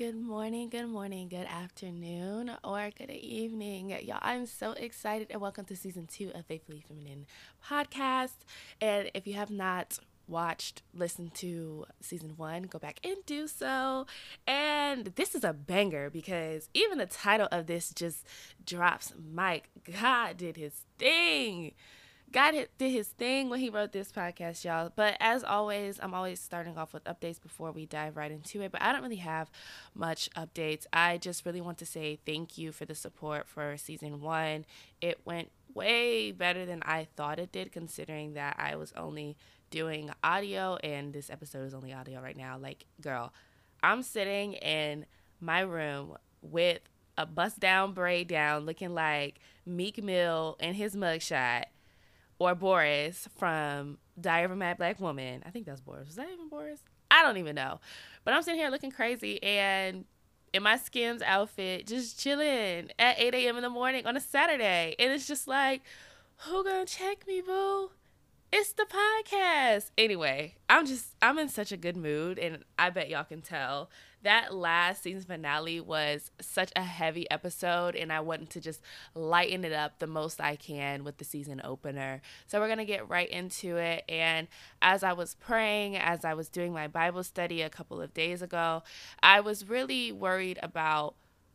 Good morning, good morning, good afternoon, or good evening. Y'all, I'm so excited and welcome to season two of Faithfully Feminine podcast. And if you have not watched, listened to season one, go back and do so. And this is a banger because even the title of this just drops mic. God did his thing. God did his thing when he wrote this podcast, y'all. But as always, I'm always starting off with updates before we dive right into it. But I don't really have much updates. I just really want to say thank you for the support for season one. It went way better than I thought it did, considering that I was only doing audio and this episode is only audio right now. Like, girl, I'm sitting in my room with a bust down braid down, looking like Meek Mill in his mugshot or Boris from Diary of a Mad Black Woman. I think that's Boris. Was that even Boris? I don't even know. But I'm sitting here looking crazy and in my Skims outfit, just chilling at 8 a.m. in the morning on a Saturday. And it's just like, who gonna check me, boo? It's the podcast. Anyway, I'm just, I'm in such a good mood. And I bet y'all can tell that last season finale was such a heavy episode, and I wanted to just lighten it up the most I can with the season opener. So we're gonna get right into it. And as I was praying, as I was doing my Bible study a couple of days ago, I was really worried about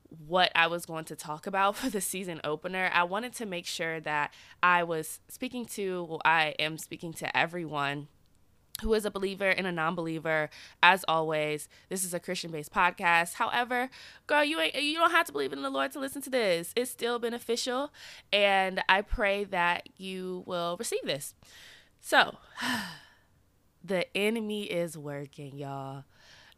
what I was going to talk about for the season opener. I wanted to make sure that I was speaking to, well, I am speaking to everyone who is a believer and a non-believer. As always this is a christian-based podcast. However girl you ain't you don't have to believe in the lord to listen to this. It's still beneficial and i pray that you will receive this. So the enemy is working y'all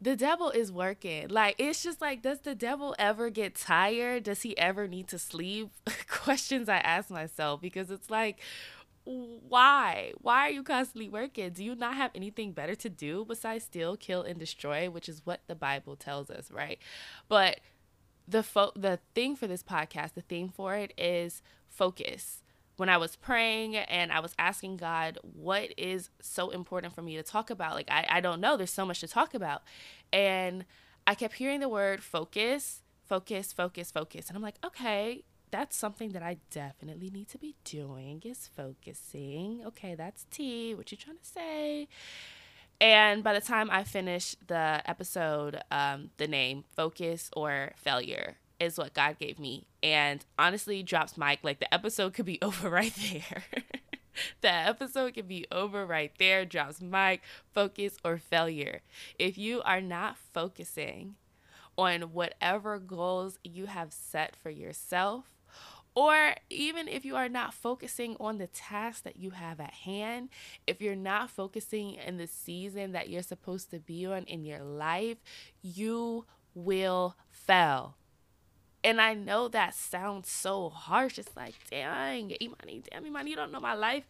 the devil is working. Like it's just like, does the devil ever get tired? Does he ever need to sleep? Questions I ask myself because it's like why? Why are you constantly working? Do you not have anything better to do besides steal, kill, and destroy, which is what the Bible tells us, right? But the fo- the thing for this podcast, the theme for it is focus. When I was praying and I was asking God, what is so important for me to talk about? Like, I, I don't know. There's so much to talk about. And I kept hearing the word focus, focus, focus, focus. And I'm like, okay, that's something that I definitely need to be doing is focusing. Okay, that's T. What you trying to say? And by the time I finished the episode, um, the name Focus or Failure is what God gave me. And honestly, drops mic, like the episode could be over right there. the episode could be over right there. Drops mic, focus or failure. If you are not focusing on whatever goals you have set for yourself, or even if you are not focusing on the task that you have at hand, if you're not focusing in the season that you're supposed to be on in your life, you will fail. And I know that sounds so harsh. It's like, dang, Imani, damn, Imani, you don't know my life.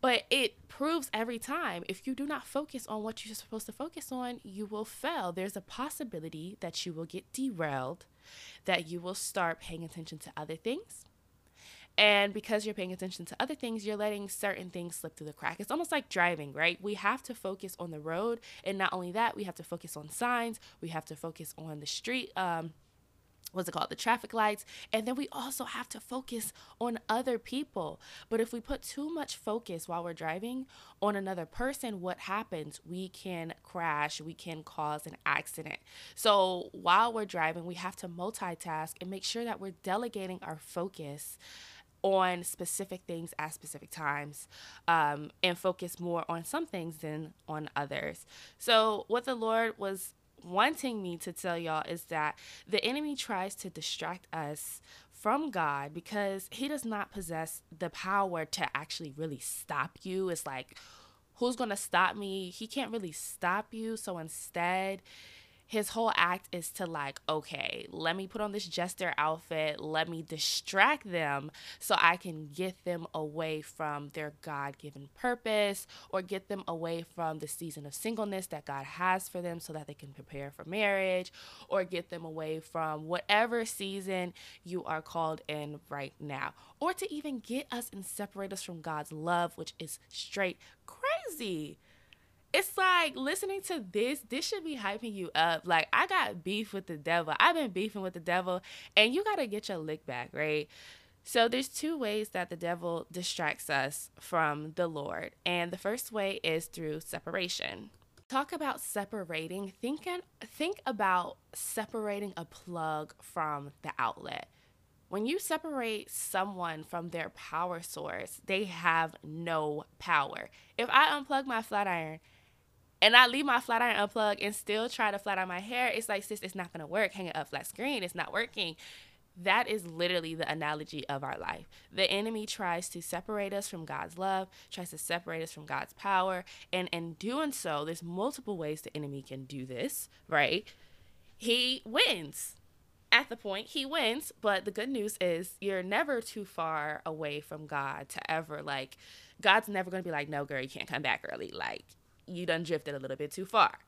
But it proves every time if you do not focus on what you're supposed to focus on, you will fail. There's a possibility that you will get derailed that you will start paying attention to other things. And because you're paying attention to other things, you're letting certain things slip through the crack. It's almost like driving, right? We have to focus on the road. And not only that, we have to focus on signs, we have to focus on the street. Um, what's it called the traffic lights and then we also have to focus on other people. But if we put too much focus while we're driving on another person what happens? We can crash we can cause an accident. So while we're driving we have to multitask and make sure that we're delegating our focus on specific things at specific times um, and focus more on some things than on others. So, what the Lord was wanting me to tell y'all is that the enemy tries to distract us from God because he does not possess the power to actually really stop you. It's like, who's going to stop me? He can't really stop you. So instead, his whole act is to like, okay, let me put on this jester outfit, let me distract them so I can get them away from their God given purpose or get them away from the season of singleness that God has for them so that they can prepare for marriage or get them away from whatever season you are called in right now or to even get us and separate us from God's love, which is straight crazy. It's like listening to this, this should be hyping you up. Like, I got beef with the devil. I've been beefing with the devil, and you got to get your lick back, right? So, there's two ways that the devil distracts us from the Lord. And the first way is through separation. Talk about separating. Thinking, think about separating a plug from the outlet when you separate someone from their power source, they have no power. If I unplug my flat iron and I leave my flat iron unplugged and still try to flat iron my hair, it's like, sis, it's not gonna work. Hang it up flat screen, it's not working. That is literally the analogy of our life. The enemy tries to separate us from God's love, tries to separate us from God's power, and in doing so, there's multiple ways the enemy can do this, right? He wins at the point he wins but the good news is you're never too far away from god to ever like god's never going to be like no girl you can't come back early like you done drifted a little bit too far.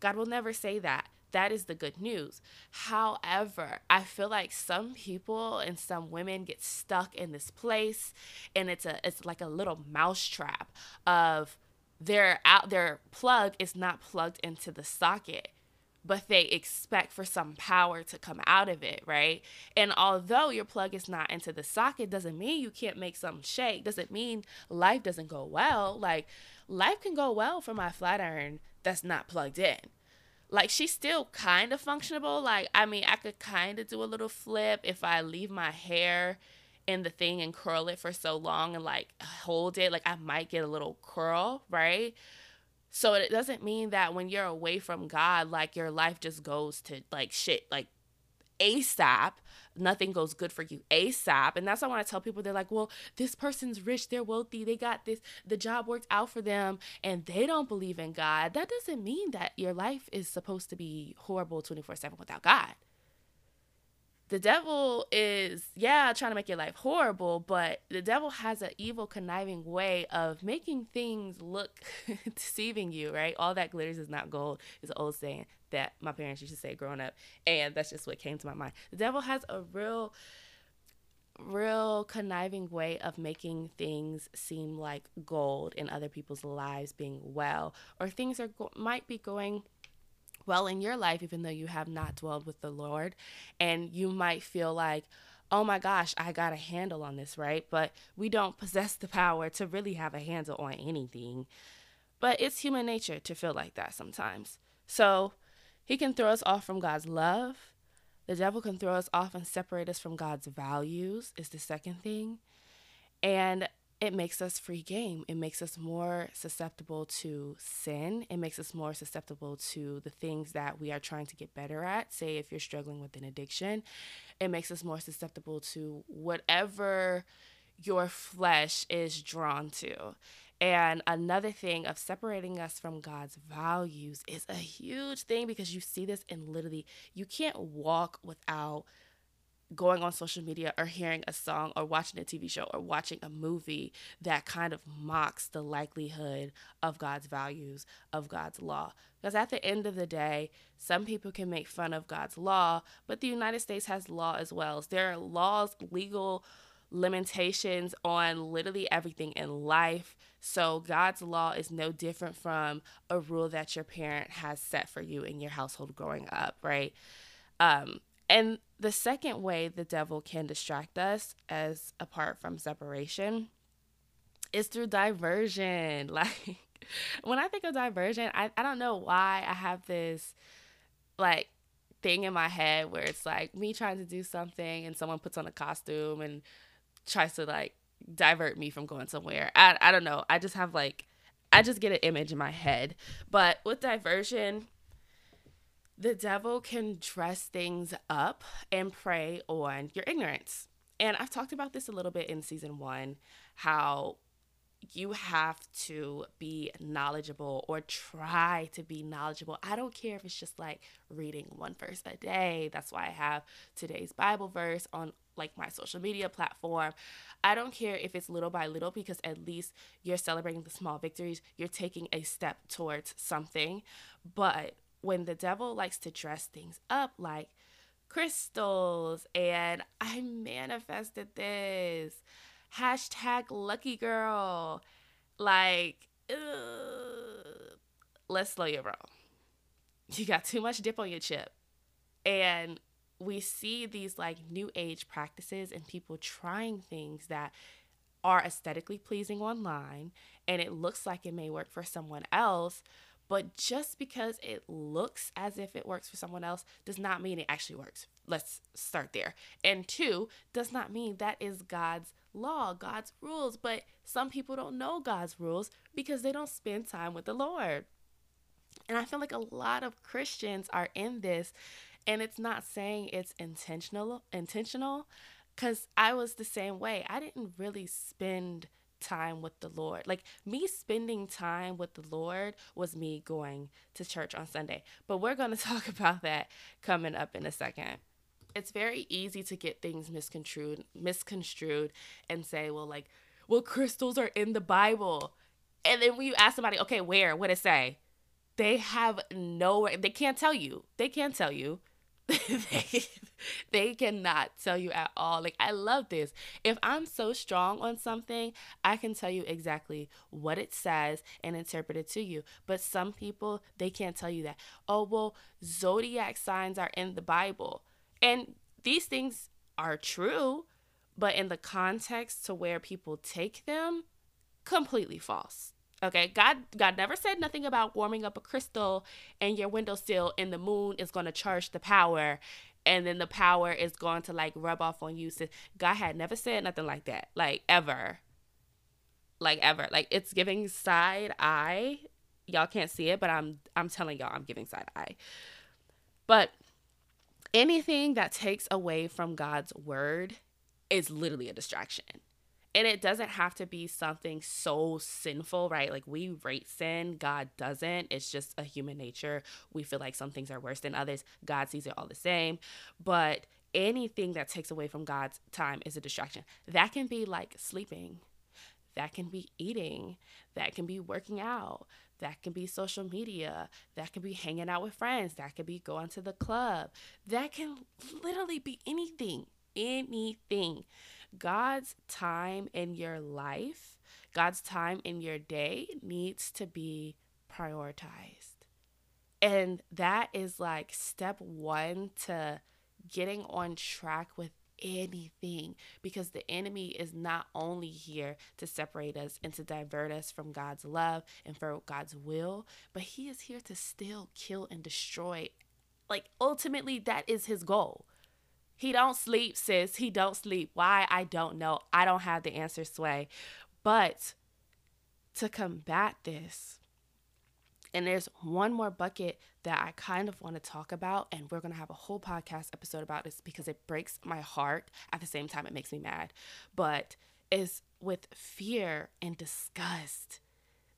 God will never say that. That is the good news. However, I feel like some people and some women get stuck in this place and it's a it's like a little mousetrap of their out their plug is not plugged into the socket but they expect for some power to come out of it, right? And although your plug is not into the socket, doesn't mean you can't make something shake, doesn't mean life doesn't go well. Like, life can go well for my flat iron that's not plugged in. Like, she's still kind of functionable. Like, I mean, I could kind of do a little flip if I leave my hair in the thing and curl it for so long and like hold it. Like, I might get a little curl, right? So it doesn't mean that when you're away from God, like your life just goes to like shit, like ASAP. Nothing goes good for you ASAP. And that's why I want to tell people they're like, well, this person's rich, they're wealthy, they got this, the job worked out for them, and they don't believe in God. That doesn't mean that your life is supposed to be horrible 24 7 without God the devil is yeah trying to make your life horrible but the devil has an evil conniving way of making things look deceiving you right? All that glitters is not gold. Is an old saying that my parents used to say growing up and that's just what came to my mind. The devil has a real real conniving way of making things seem like gold in other people's lives being well or things are might be going well in your life, even though you have not dwelled with the Lord. And you might feel like, oh my gosh, I got a handle on this, right? But we don't possess the power to really have a handle on anything. But it's human nature to feel like that sometimes. So he can throw us off from God's love. The devil can throw us off and separate us from God's values, is the second thing. And it makes us free game. It makes us more susceptible to sin. It makes us more susceptible to the things that we are trying to get better at. Say, if you're struggling with an addiction, it makes us more susceptible to whatever your flesh is drawn to. And another thing of separating us from God's values is a huge thing because you see this in literally, you can't walk without going on social media or hearing a song or watching a TV show or watching a movie that kind of mocks the likelihood of God's values, of God's law. Because at the end of the day, some people can make fun of God's law, but the United States has law as well. There are laws, legal limitations on literally everything in life. So God's law is no different from a rule that your parent has set for you in your household growing up, right? Um, and the second way the devil can distract us, as apart from separation, is through diversion. Like, when I think of diversion, I, I don't know why I have this, like, thing in my head where it's like me trying to do something and someone puts on a costume and tries to, like, divert me from going somewhere. I, I don't know. I just have, like, I just get an image in my head. But with diversion, the devil can dress things up and prey on your ignorance. And I've talked about this a little bit in season one how you have to be knowledgeable or try to be knowledgeable. I don't care if it's just like reading one verse a day. That's why I have today's Bible verse on like my social media platform. I don't care if it's little by little because at least you're celebrating the small victories. You're taking a step towards something. But when the devil likes to dress things up like crystals and I manifested this. Hashtag lucky girl. Like, ugh. let's slow your roll. You got too much dip on your chip. And we see these like new age practices and people trying things that are aesthetically pleasing online and it looks like it may work for someone else. But just because it looks as if it works for someone else does not mean it actually works. Let's start there. And two, does not mean that is God's law, God's rules. But some people don't know God's rules because they don't spend time with the Lord. And I feel like a lot of Christians are in this and it's not saying it's intentional intentional cuz I was the same way. I didn't really spend time with the Lord. Like me spending time with the Lord was me going to church on Sunday. But we're going to talk about that coming up in a second. It's very easy to get things misconstrued, misconstrued and say, well like, well crystals are in the Bible. And then when you ask somebody, okay, where? What it say? They have no they can't tell you. They can't tell you. they, they cannot tell you at all. Like, I love this. If I'm so strong on something, I can tell you exactly what it says and interpret it to you. But some people, they can't tell you that. Oh, well, zodiac signs are in the Bible. And these things are true, but in the context to where people take them, completely false. Okay, God God never said nothing about warming up a crystal and your windowsill and the moon is going to charge the power and then the power is going to like rub off on you. So God had never said nothing like that. Like ever. Like ever. Like it's giving side eye. Y'all can't see it, but I'm I'm telling y'all I'm giving side eye. But anything that takes away from God's word is literally a distraction and it doesn't have to be something so sinful, right? Like we rate sin, God doesn't. It's just a human nature. We feel like some things are worse than others. God sees it all the same. But anything that takes away from God's time is a distraction. That can be like sleeping, that can be eating, that can be working out, that can be social media, that can be hanging out with friends, that could be going to the club, that can literally be anything, anything. God's time in your life, God's time in your day needs to be prioritized. And that is like step one to getting on track with anything because the enemy is not only here to separate us and to divert us from God's love and for God's will, but he is here to still kill and destroy. Like ultimately that is his goal. He don't sleep, sis. He don't sleep. Why? I don't know. I don't have the answer, Sway. But to combat this, and there's one more bucket that I kind of want to talk about, and we're going to have a whole podcast episode about this because it breaks my heart. At the same time, it makes me mad. But is with fear and disgust.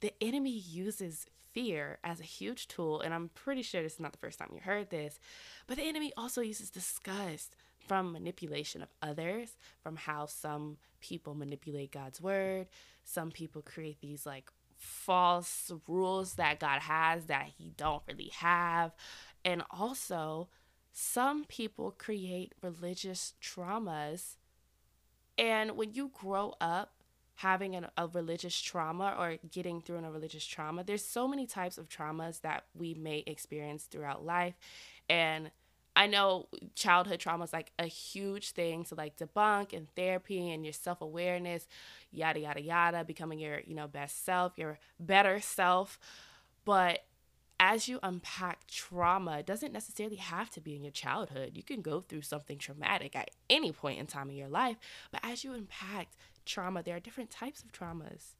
The enemy uses fear as a huge tool, and I'm pretty sure this is not the first time you heard this, but the enemy also uses disgust from manipulation of others, from how some people manipulate God's word. Some people create these like false rules that God has that he don't really have. And also, some people create religious traumas. And when you grow up having an, a religious trauma or getting through a religious trauma, there's so many types of traumas that we may experience throughout life. And I know childhood trauma is like a huge thing to like debunk in therapy and your self awareness, yada, yada, yada, becoming your, you know, best self, your better self. But as you unpack trauma, it doesn't necessarily have to be in your childhood. You can go through something traumatic at any point in time in your life. But as you unpack trauma, there are different types of traumas.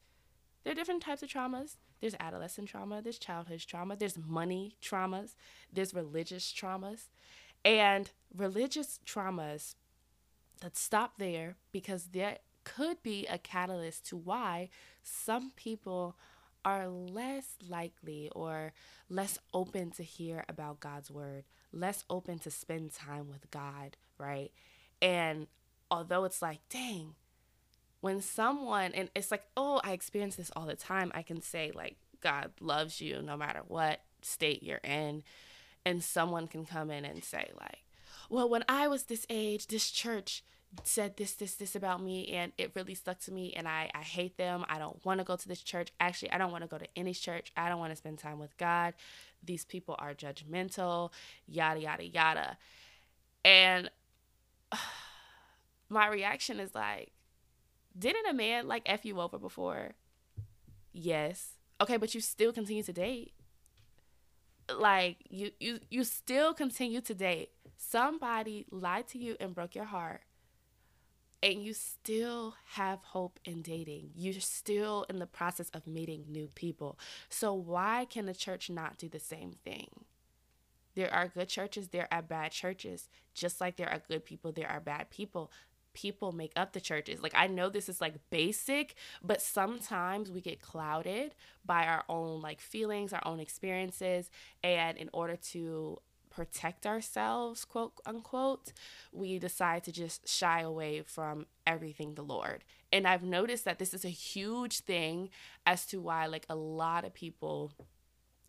There are different types of traumas. There's adolescent trauma, there's childhood trauma, there's money traumas, there's religious traumas. And religious traumas, let's stop there because there could be a catalyst to why some people are less likely or less open to hear about God's word, less open to spend time with God, right? And although it's like, dang, when someone, and it's like, oh, I experience this all the time, I can say, like, God loves you no matter what state you're in and someone can come in and say like well when i was this age this church said this, this, this about me, and it really stuck to me, and I, I hate them. I don't want to go to this church. Actually, I don't want to go to any church. I don't want to spend time with God. These people are judgmental, yada, yada, yada. And my reaction is like, didn't a man like F you over before? Yes. Okay, but you still continue to date. Like you you you still continue to date. Somebody lied to you and broke your heart. And you still have hope in dating. You're still in the process of meeting new people. So why can the church not do the same thing? There are good churches, there are bad churches. Just like there are good people, there are bad people people make up the churches. Like I know this is like basic, but sometimes we get clouded by our own like feelings, our own experiences, and in order to protect ourselves, quote unquote, we decide to just shy away from everything the Lord. And I've noticed that this is a huge thing as to why like a lot of people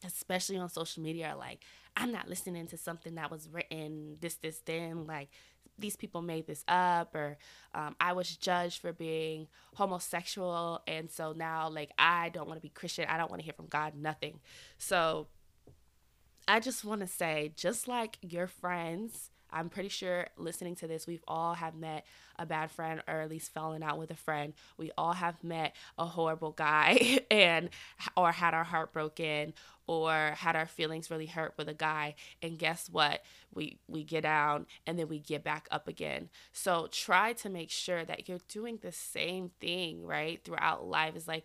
especially on social media are like I'm not listening to something that was written this this then like these people made this up or um, i was judged for being homosexual and so now like i don't want to be christian. I don't want to hear from god nothing. So i just want to say just like your friends I'm pretty sure listening to this, we've all have met a bad friend or at least fallen out with a friend. We all have met a horrible guy and or had our heart broken or had our feelings really hurt with a guy. And guess what? We we get down and then we get back up again. So try to make sure that you're doing the same thing, right? Throughout life. It's like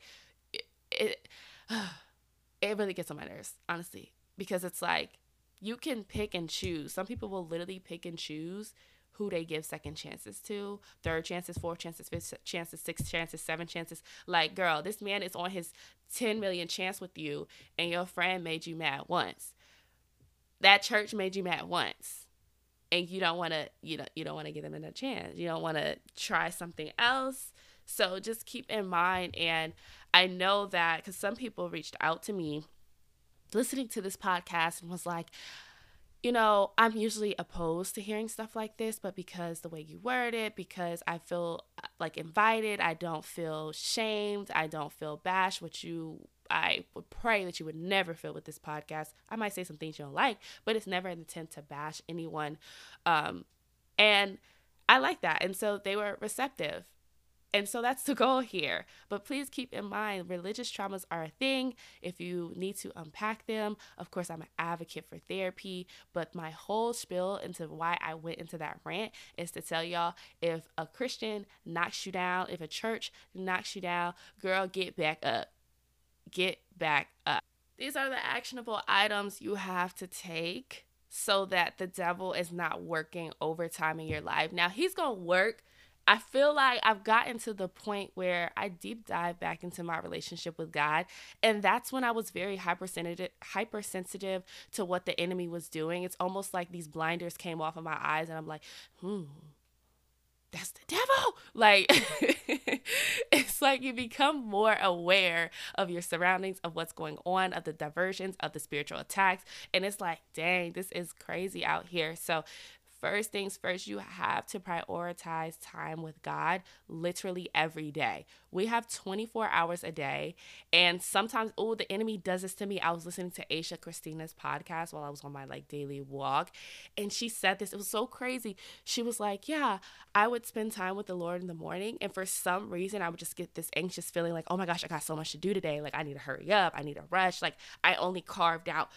it it, it really gets on my nerves, honestly. Because it's like you can pick and choose. Some people will literally pick and choose who they give second chances to, third chances, fourth chances, fifth chances, six chances, seven chances. Like, girl, this man is on his 10 million chance with you, and your friend made you mad once. That church made you mad once. And you don't want to, you know, you don't want to give them another chance. You don't want to try something else. So just keep in mind. And I know that because some people reached out to me listening to this podcast and was like, you know, I'm usually opposed to hearing stuff like this, but because the way you word it, because I feel uh, like invited, I don't feel shamed, I don't feel bashed, which you, I would pray that you would never feel with this podcast. I might say some things you don't like, but it's never an intent to bash anyone. Um, and I like that. And so they were receptive. And so that's the goal here. But please keep in mind religious traumas are a thing. If you need to unpack them, of course, I'm an advocate for therapy. But my whole spiel into why I went into that rant is to tell y'all if a Christian knocks you down, if a church knocks you down, girl, get back up. Get back up. These are the actionable items you have to take so that the devil is not working overtime in your life. Now, he's going to work I feel like I've gotten to the point where I deep dive back into my relationship with God. And that's when I was very hypersensitive, hypersensitive to what the enemy was doing. It's almost like these blinders came off of my eyes, and I'm like, hmm, that's the devil. Like, it's like you become more aware of your surroundings, of what's going on, of the diversions, of the spiritual attacks. And it's like, dang, this is crazy out here. So, first things first, you have to prioritize time with God literally every day. We have 24 hours a day. And sometimes, oh, the enemy does this to me. I was listening to Aisha Christina's podcast while I was on my like daily walk. And she said this. It was so crazy. She was like, Yeah, I would spend time with the Lord in the morning. And for some reason, I would just get this anxious feeling like, oh my gosh, I got so much to do today. Like, I need to hurry up. I need to rush. Like, I only carved out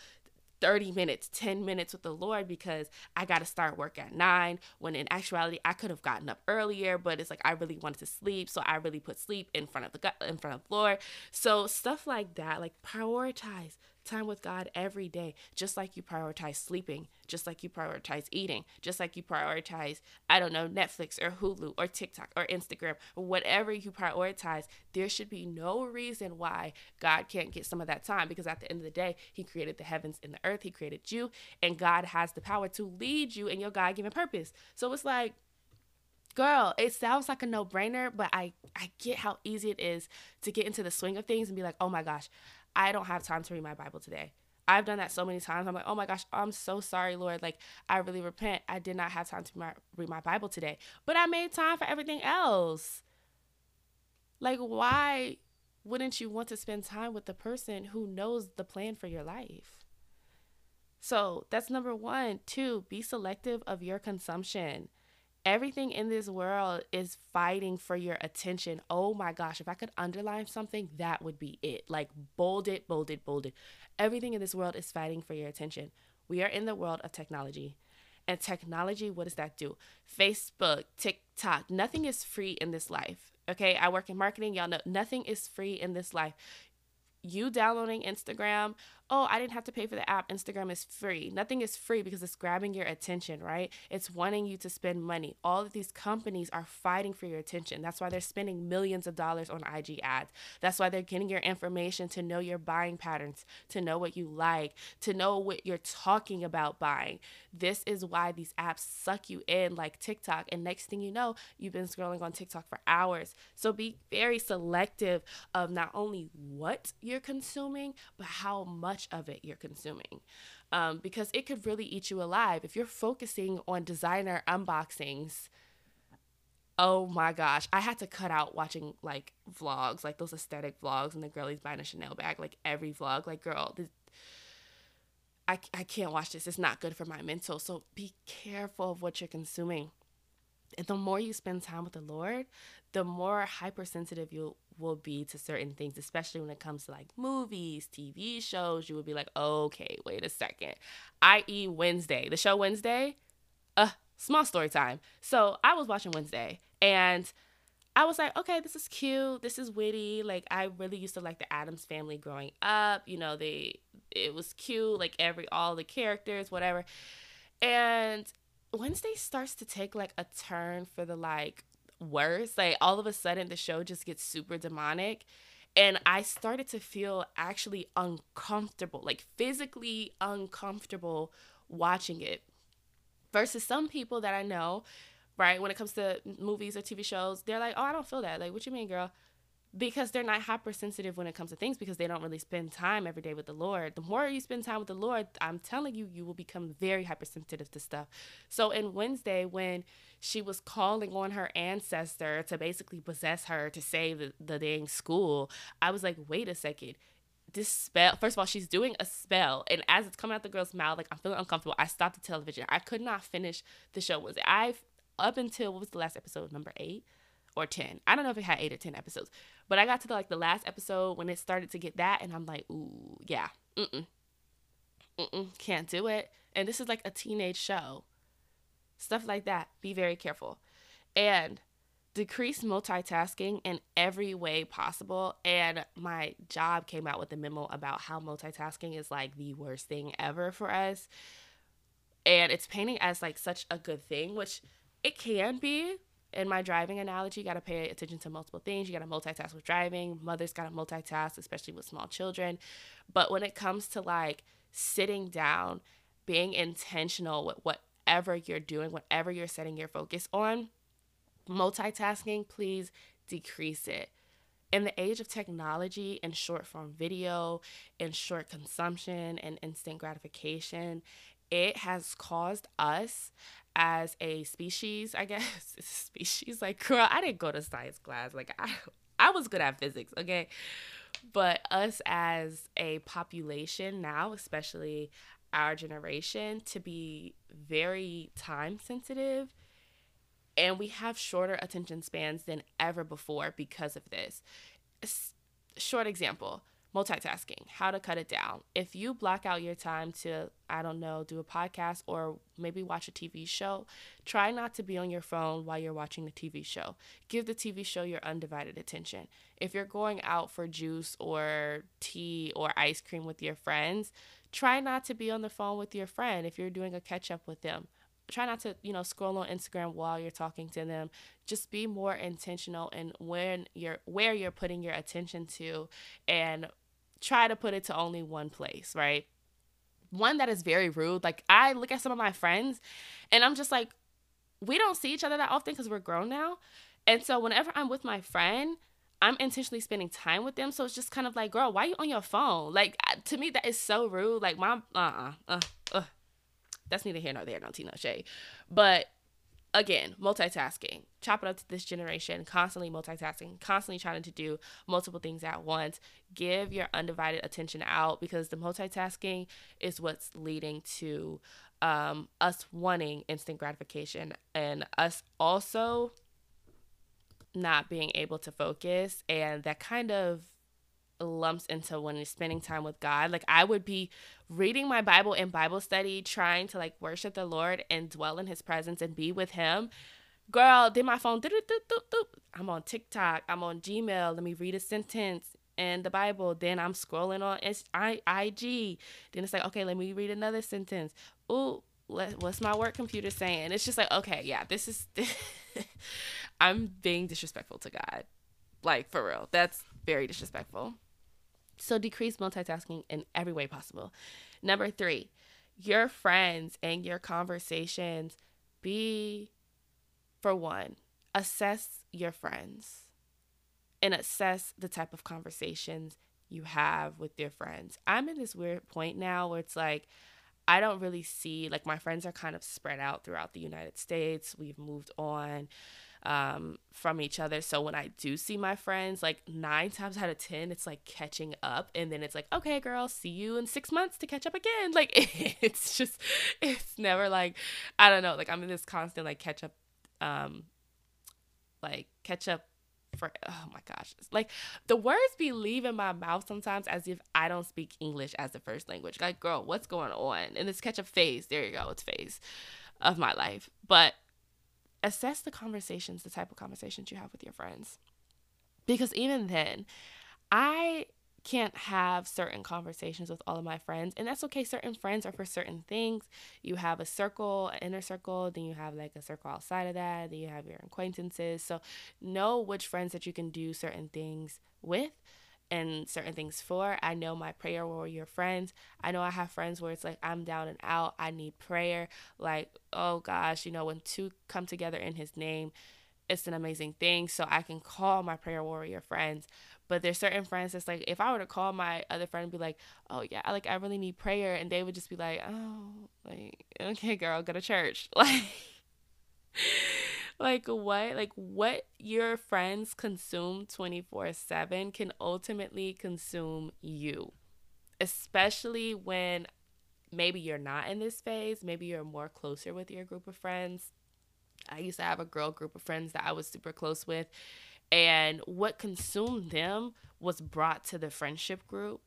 30 minutes, 10 minutes with the Lord because I got to start work at nine. When in actuality, I could have gotten up earlier, but it's like I really wanted to sleep. So I really put sleep in front of the in front of the Lord. So stuff like that, like prioritize time with God every day, just like you prioritize sleeping, just like you prioritize eating, just like you prioritize, I don't know, Netflix or Hulu or TikTok or Instagram or whatever you prioritize. There should be no reason why God can't get some of that time because at the end of the day, He created the heavens and the earth, He created you, and God has the power to lead you in your God given purpose. So it's like, girl it sounds like a no-brainer but i i get how easy it is to get into the swing of things and be like oh my gosh I don't have time to read my Bible today. I've done that so many times. I'm like, oh my gosh, I'm so sorry, Lord. Like, I really repent. I did not have time to read my Bible today, but I made time for everything else. Like, why wouldn't you want to spend time with the person who knows the plan for your life? So that's number one. Two, be selective of your consumption. Everything in this world is fighting for your attention. Oh my gosh, if I could underline something, that would be it. Like bold it, bold it, bold it. Everything in this world is fighting for your attention. We are in the world of technology. And technology, what does that do? Facebook, TikTok, nothing is free in this life. Okay, I work in marketing. Y'all know nothing is free in this life you downloading Instagram, oh, I didn't have to pay for the app. Instagram is free. Nothing is free because it's grabbing your attention, right? It's wanting you to spend money. All of these companies are fighting for your attention. That's why they're spending millions of dollars on IG ads. That's why they're getting your information to know your buying patterns, to know what you like, to know what you're talking about buying. This is why these apps suck you in like TikTok. And next thing you know, you've been scrolling on TikTok for hours. So be very selective of not only what you're consuming, but how much much of it you're consuming. Um, because it could really eat you alive. If you're focusing on designer unboxings, oh my gosh, I had to cut out watching like vlogs, like those aesthetic vlogs and the girlies buying a Chanel bag, like every vlog. Like, girl, this, I, I can't watch this. It's not good for my mental. So be careful of what you're consuming. And the more you spend time with the Lord, the more hypersensitive you will be to certain things, especially when it comes to like movies, TV shows. You would be like, okay, wait a second. I.e., Wednesday, the show Wednesday, uh, small story time. So I was watching Wednesday and I was like, okay, this is cute. This is witty. Like I really used to like the Addams family growing up. You know, they it was cute, like every all the characters, whatever. And Wednesday starts to take like a turn for the like worse. Like all of a sudden the show just gets super demonic. And I started to feel actually uncomfortable, like physically uncomfortable watching it. Versus some people that I know, right, when it comes to movies or TV shows, they're like, oh, I don't feel that. Like, what you mean, girl? Because they're not hypersensitive when it comes to things because they don't really spend time every day with the Lord. The more you spend time with the Lord, I'm telling you, you will become very hypersensitive to stuff. So in Wednesday, when she was calling on her ancestor to basically possess her to save the, the dang school, I was like, wait a second. This spell, first of all, she's doing a spell. And as it's coming out the girl's mouth, like I'm feeling uncomfortable. I stopped the television. I could not finish the show. Was I've up until what was the last episode? Number eight or 10. I don't know if it had 8 or 10 episodes. But I got to the, like the last episode when it started to get that and I'm like, "Ooh, yeah. Mm-mm. Mm-mm, can't do it." And this is like a teenage show. Stuff like that. Be very careful. And decrease multitasking in every way possible. And my job came out with a memo about how multitasking is like the worst thing ever for us. And it's painting as like such a good thing, which it can be, in my driving analogy, you got to pay attention to multiple things. You got to multitask with driving. Mothers got to multitask, especially with small children. But when it comes to like sitting down, being intentional with whatever you're doing, whatever you're setting your focus on, multitasking, please decrease it. In the age of technology and short form video and short consumption and instant gratification, it has caused us as a species, I guess, species. Like, girl, I didn't go to science class. Like, I, I was good at physics, okay? But us as a population now, especially our generation, to be very time sensitive and we have shorter attention spans than ever before because of this. Short example multitasking, how to cut it down. If you block out your time to, I don't know, do a podcast or maybe watch a TV show, try not to be on your phone while you're watching the TV show. Give the TV show your undivided attention. If you're going out for juice or tea or ice cream with your friends, try not to be on the phone with your friend if you're doing a catch up with them try not to you know scroll on instagram while you're talking to them just be more intentional in when you're where you're putting your attention to and try to put it to only one place, right? One that is very rude. Like I look at some of my friends and I'm just like, we don't see each other that often because we're grown now. And so whenever I'm with my friend, I'm intentionally spending time with them. So it's just kind of like, girl, why are you on your phone? Like to me, that is so rude. Like my uh uh uh, that's neither here nor there, no tea, no. But again, multitasking. Chop it up to this generation, constantly multitasking, constantly trying to do multiple things at once. Give your undivided attention out because the multitasking is what's leading to um, us wanting instant gratification and us also not being able to focus. And that kind of lumps into when you're spending time with God. Like I would be reading my Bible in Bible study, trying to like worship the Lord and dwell in his presence and be with him. Girl, then my phone, I'm on TikTok, I'm on Gmail, let me read a sentence in the Bible. Then I'm scrolling on IG. Then it's like, okay, let me read another sentence. Ooh, what's my work computer saying? It's just like, okay, yeah, this is, I'm being disrespectful to God. Like, for real. That's very disrespectful. So decrease multitasking in every way possible. Number three, your friends and your conversations be, for one, assess your friends and assess the type of conversations you have with your friends. I'm in this weird point now where it's like, I don't really see, like, my friends are kind of spread out throughout the United States. We've moved on um, from each other. So when I do see my friends, like nine times out of 10, it's like catching up. And then it's like, okay, girl, see you in six months to catch up again. Like it's just, it's never like, I don't know, like I'm in this constant like catch up, um, like catch up for oh my gosh like the words be leaving my mouth sometimes as if i don't speak english as the first language like girl what's going on in this catch up phase there you go it's phase of my life but assess the conversations, the type of conversations you have with your friends. Because even then, I can't have certain conversations with all of my friends and that's okay. Certain friends are for certain things. You have a circle an inner circle then you have like a circle outside of that then you have your acquaintances. So know which friends that you can do certain things with and certain things for. I know my prayer warrior friends. I know I have friends where it's like I'm down and out. I need prayer. Like, oh gosh, you know, when two come together in his name, it's an amazing thing. So I can call my prayer warrior friends. But there's certain friends that's like if I were to call my other friend and be like, Oh yeah, like I really need prayer and they would just be like, Oh, like, okay girl, go to church. Like like what like what your friends consume 24/7 can ultimately consume you especially when maybe you're not in this phase maybe you're more closer with your group of friends. I used to have a girl group of friends that I was super close with and what consumed them was brought to the friendship group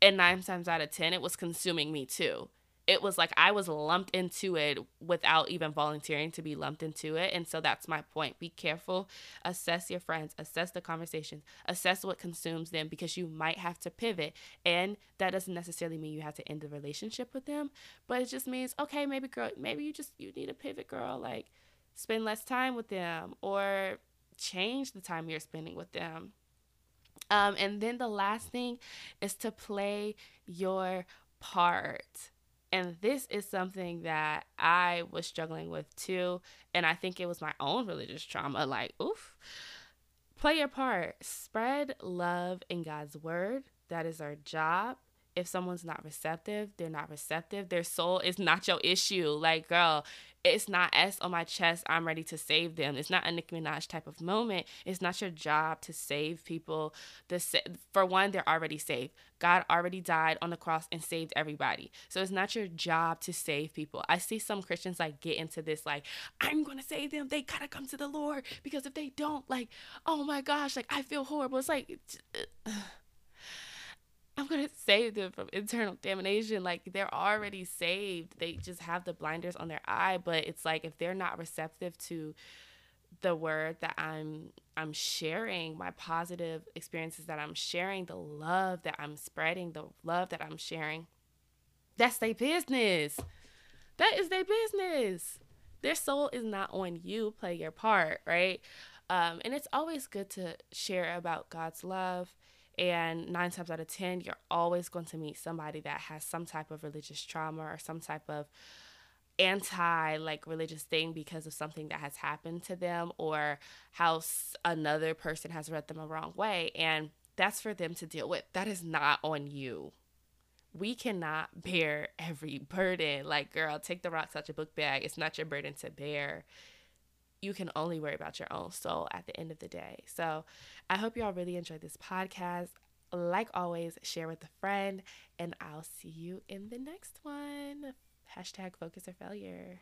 and 9 times out of 10 it was consuming me too it was like I was lumped into it without even volunteering to be lumped into it. And so that's my point. Be careful, assess your friends, assess the conversations, assess what consumes them because you might have to pivot. And that doesn't necessarily mean you have to end the relationship with them, but it just means, okay, maybe girl, maybe you just you need a pivot, girl, like spend less time with them or change the time you're spending with them. Um, and then the last thing is to play your part and this is something that I was struggling with too. And I think it was my own religious trauma. Like, oof. Play your part. Spread love in God's word. That is our job. If someone's not receptive, they're not receptive. Their soul is not your issue. Like, girl, it's not S on my chest, I'm ready to save them. It's not a Nicki Minaj type of moment. It's not your job to save people. The for one, they're already saved. God already died on the cross and saved everybody. So it's not your job to save people. I see some Christians like get into this like I'm going to save them. They got to come to the Lord because if they don't like oh my gosh, like I feel horrible. It's like uh, I'm gonna save them from internal damnation. Like they're already saved. They just have the blinders on their eye. But it's like if they're not receptive to the word that I'm I'm sharing, my positive experiences that I'm sharing, the love that I'm spreading, the love that I'm sharing, that's their business. That is their business. Their soul is not on you. Play your part, right? Um, and it's always good to share about God's love and nine times out of 10, you're always going to meet somebody that has some type of religious trauma or some type of anti like religious thing because of something that has happened to them or how another person has read them a wrong way. And that's for them to deal with. That is not on you. We cannot bear every burden. Like girl take the rocks out your book bag. It's not your burden to bear you can only worry about your own soul at the end of the day. So i hope y'all really enjoyed this podcast. Like always share with a friend and i'll see you in the next one. Hashtag focus or failure.